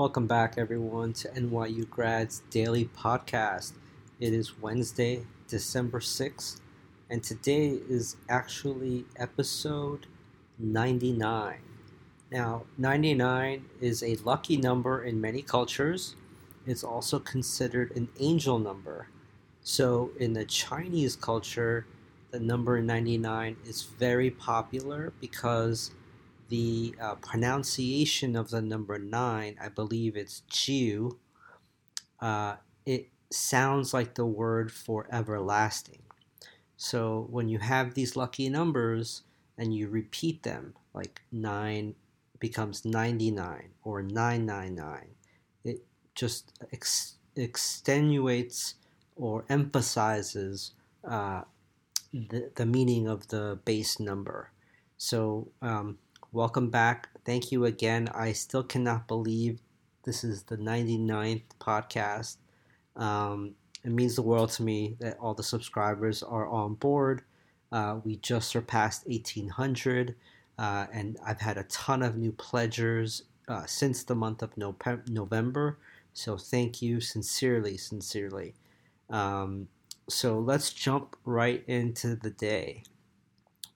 Welcome back, everyone, to NYU Grads Daily Podcast. It is Wednesday, December 6th, and today is actually episode 99. Now, 99 is a lucky number in many cultures. It's also considered an angel number. So, in the Chinese culture, the number 99 is very popular because the uh, pronunciation of the number nine, I believe it's Jiu, uh, it sounds like the word for everlasting. So when you have these lucky numbers and you repeat them, like 9 becomes 99 or 999, it just ex- extenuates or emphasizes uh, the, the meaning of the base number. So um, welcome back. Thank you again. I still cannot believe this is the 99th podcast. Um, it means the world to me that all the subscribers are on board. Uh, we just surpassed 1800, uh, and I've had a ton of new pledgers uh, since the month of November. So thank you sincerely, sincerely. Um, so let's jump right into the day.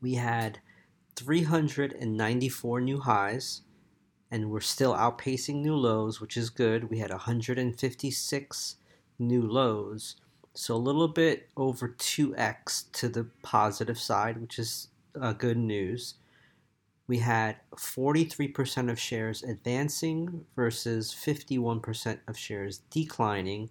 We had 394 new highs, and we're still outpacing new lows, which is good. We had 156 new lows, so a little bit over 2x to the positive side, which is uh, good news. We had 43% of shares advancing versus 51% of shares declining,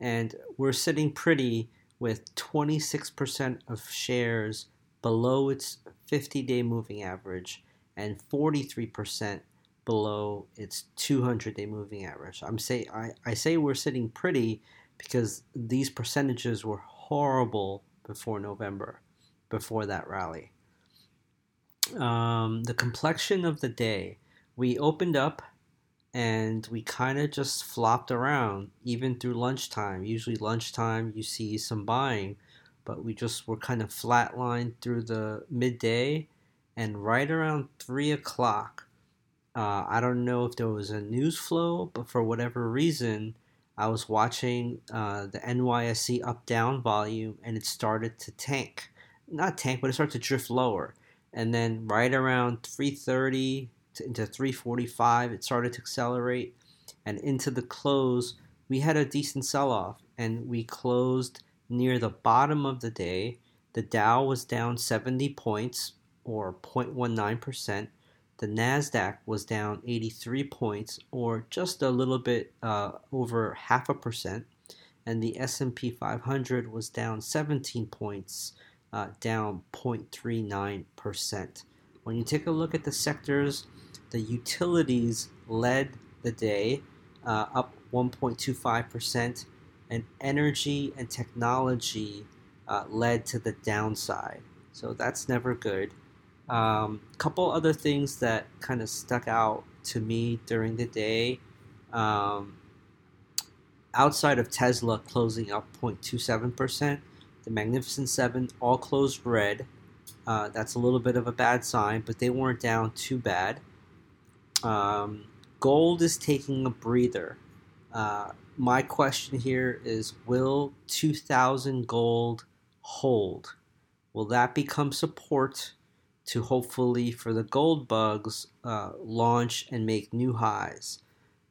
and we're sitting pretty with 26% of shares below its 50 day moving average and 43% below its 200 day moving average. I'm say I, I say we're sitting pretty because these percentages were horrible before November, before that rally. Um, the complexion of the day, we opened up and we kind of just flopped around even through lunchtime. Usually, lunchtime, you see some buying but we just were kind of flatlined through the midday and right around three o'clock. Uh, I don't know if there was a news flow, but for whatever reason, I was watching uh, the NYSE up down volume and it started to tank. Not tank, but it started to drift lower. And then right around 3:30 into 3:45, it started to accelerate, and into the close, we had a decent sell-off, and we closed near the bottom of the day, the Dow was down 70 points or 0.19%. The Nasdaq was down 83 points or just a little bit uh, over half a percent, and the S&P 500 was down 17 points, uh, down 0.39%. When you take a look at the sectors, the utilities led the day, uh, up 1.25% and energy and technology uh, led to the downside. So that's never good. A um, couple other things that kind of stuck out to me during the day. Um, outside of Tesla closing up 0.27%, the Magnificent Seven all closed red. Uh, that's a little bit of a bad sign, but they weren't down too bad. Um, gold is taking a breather. Uh, my question here is Will 2000 gold hold? Will that become support to hopefully for the gold bugs uh, launch and make new highs?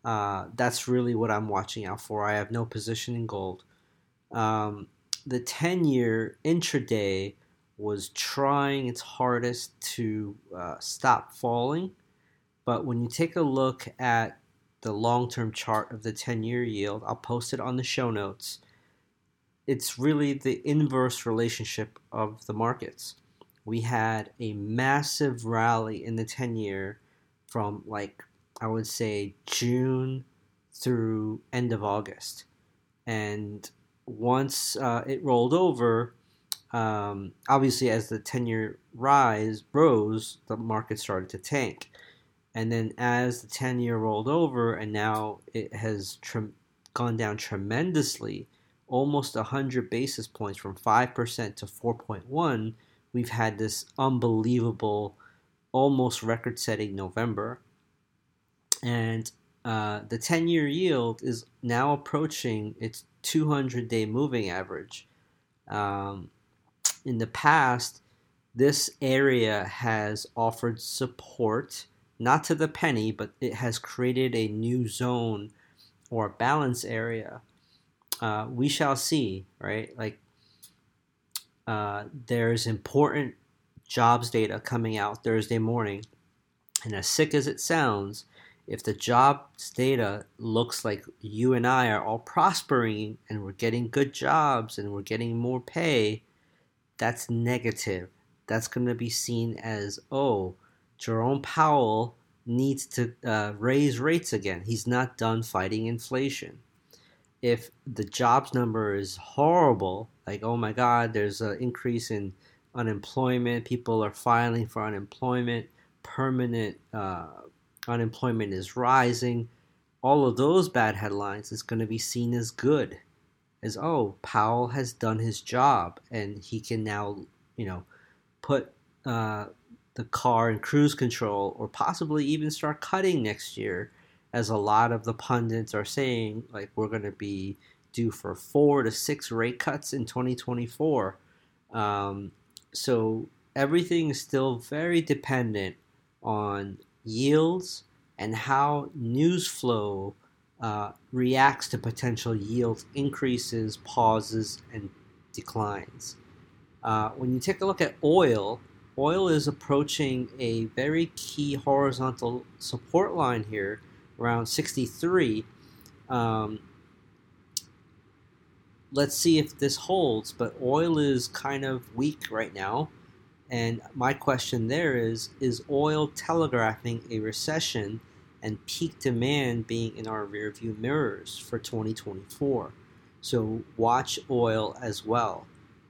Uh, that's really what I'm watching out for. I have no position in gold. Um, the 10 year intraday was trying its hardest to uh, stop falling. But when you take a look at the long term chart of the 10 year yield. I'll post it on the show notes. It's really the inverse relationship of the markets. We had a massive rally in the 10 year from like, I would say, June through end of August. And once uh, it rolled over, um, obviously as the 10 year rise rose, the market started to tank. And then as the 10 year rolled over, and now it has tre- gone down tremendously, almost 100 basis points from 5% to 4.1, we've had this unbelievable, almost record setting November. And uh, the 10 year yield is now approaching its 200 day moving average. Um, in the past, this area has offered support, not to the penny, but it has created a new zone or balance area. Uh, we shall see, right? Like, uh, there's important jobs data coming out Thursday morning. And as sick as it sounds, if the jobs data looks like you and I are all prospering and we're getting good jobs and we're getting more pay, that's negative. That's going to be seen as, oh, Jerome Powell needs to uh, raise rates again. He's not done fighting inflation. If the jobs number is horrible, like, oh my God, there's an increase in unemployment, people are filing for unemployment, permanent uh, unemployment is rising, all of those bad headlines is going to be seen as good As, oh Powell has done his job and he can now you know put uh, the car in cruise control or possibly even start cutting next year as a lot of the pundits are saying like we're going to be due for four to six rate cuts in 2024 um, so everything is still very dependent on yields and how news flow uh, reacts to potential yield increases, pauses, and declines. Uh, when you take a look at oil, oil is approaching a very key horizontal support line here around 63. Um, let's see if this holds, but oil is kind of weak right now. And my question there is Is oil telegraphing a recession and peak demand being in our rearview mirrors for 2024. So watch oil as well.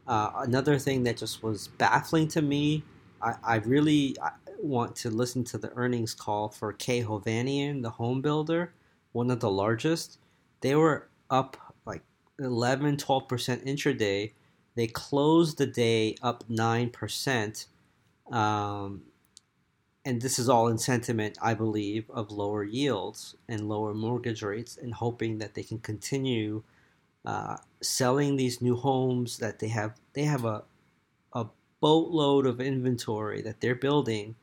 Uh, another thing that just was baffling to me, I, I really want to listen to the earnings call for K. Hovnanian, the home builder, one of the largest. They were up like 11, 12% intraday. They closed the day up 9%. Um, and this is all in sentiment, I believe, of lower yields and lower mortgage rates, and hoping that they can continue uh, selling these new homes that they have. They have a boatload of inventory that they're building,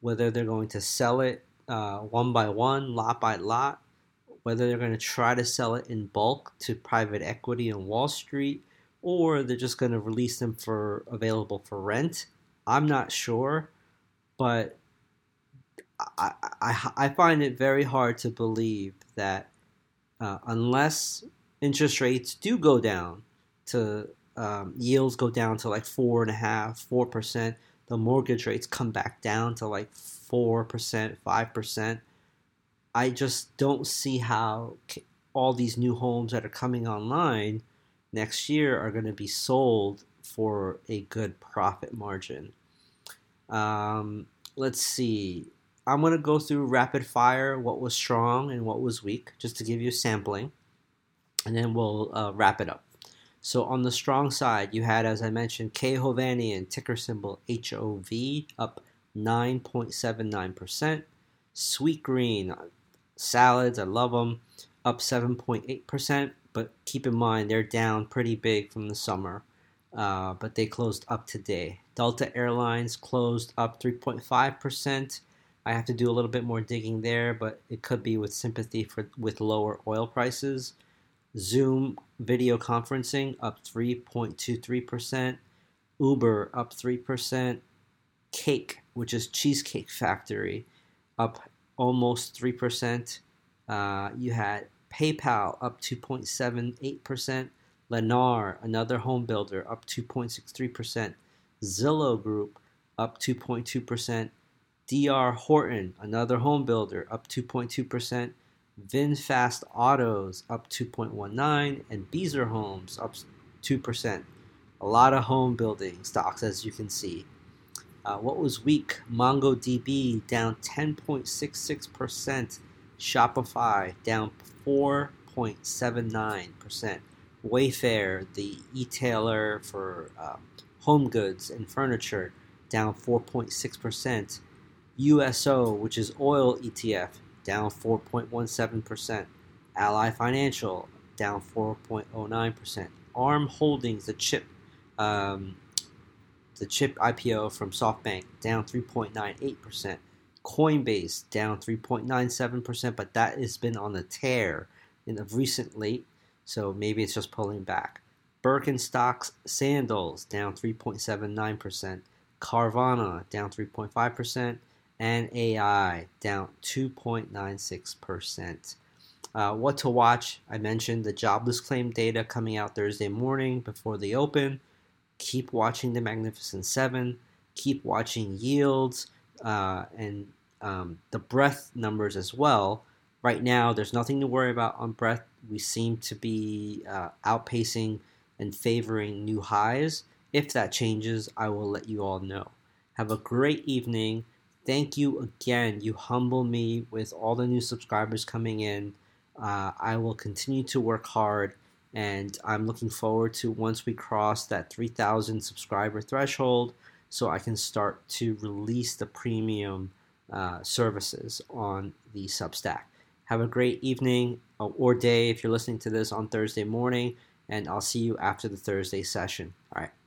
whether they're going to sell it uh, one by one, lot by lot, whether they're going to try to sell it in bulk to private equity on Wall Street, or they're just going to release them for available for rent. I'm not sure, but I, I, I find it very hard to believe that uh, unless interest rates do go down to um, yields go down to like four and a half, four percent, the mortgage rates come back down to like four percent, five percent. I just don't see how all these new homes that are coming online next year are going to be sold for a good profit margin. Um, let's see. I'm going to go through rapid fire what was strong and what was weak, just to give you a sampling, and then we'll uh, wrap it up. So on the strong side, you had, as I mentioned, K. Hovnanian, ticker symbol HOV, up 9.79%. Sweetgreen, salads, I love them, up 7.8%, but keep in mind they're down pretty big from the summer, uh, but they closed up today. Delta Airlines closed up 3.5%. I have to do a little bit more digging there, but it could be with sympathy for with lower oil prices. Zoom video conferencing up 3.23%, Uber up 3%, Cake, which is Cheesecake Factory, up almost 3%. Uh, you had PayPal up 2.78%, Lennar, another home builder, up 2.63%, Zillow Group up 2.2%, DR Horton, another home builder, up 2.2%. VinFast Autos up 2.19 and Beazer Homes up 2%. A lot of home building stocks as you can see. Uh, what was weak? MongoDB down 10.66%. Shopify down 4.79%. Wayfair, the e-tailer for uh, home goods and furniture, down 4.6%. USO, which is oil ETF, down 4.17%. Ally Financial, down 4.09%. ARM Holdings, the chip, um, the chip IPO from SoftBank, down 3.98%. Coinbase, down 3.97%, but that has been on the tear in of recently, so maybe it's just pulling back. Birkenstocks Sandals, down 3.79%. Carvana, down 3.5% and AI down 2.96%. Uh, what to watch? I mentioned the jobless claim data coming out Thursday morning before the open. Keep watching the Magnificent Seven. Keep watching yields uh, and um, the breath numbers as well. Right now, there's nothing to worry about on breath. We seem to be uh, outpacing and favoring new highs. If that changes, I will let you all know. Have a great evening thank you again. You humble me with all the new subscribers coming in. Uh, I will continue to work hard, and I'm looking forward to once we cross that 3,000 subscriber threshold so I can start to release the premium uh, services on the Substack. Have a great evening uh, or day if you're listening to this on Thursday morning, and I'll see you after the Thursday session. All right.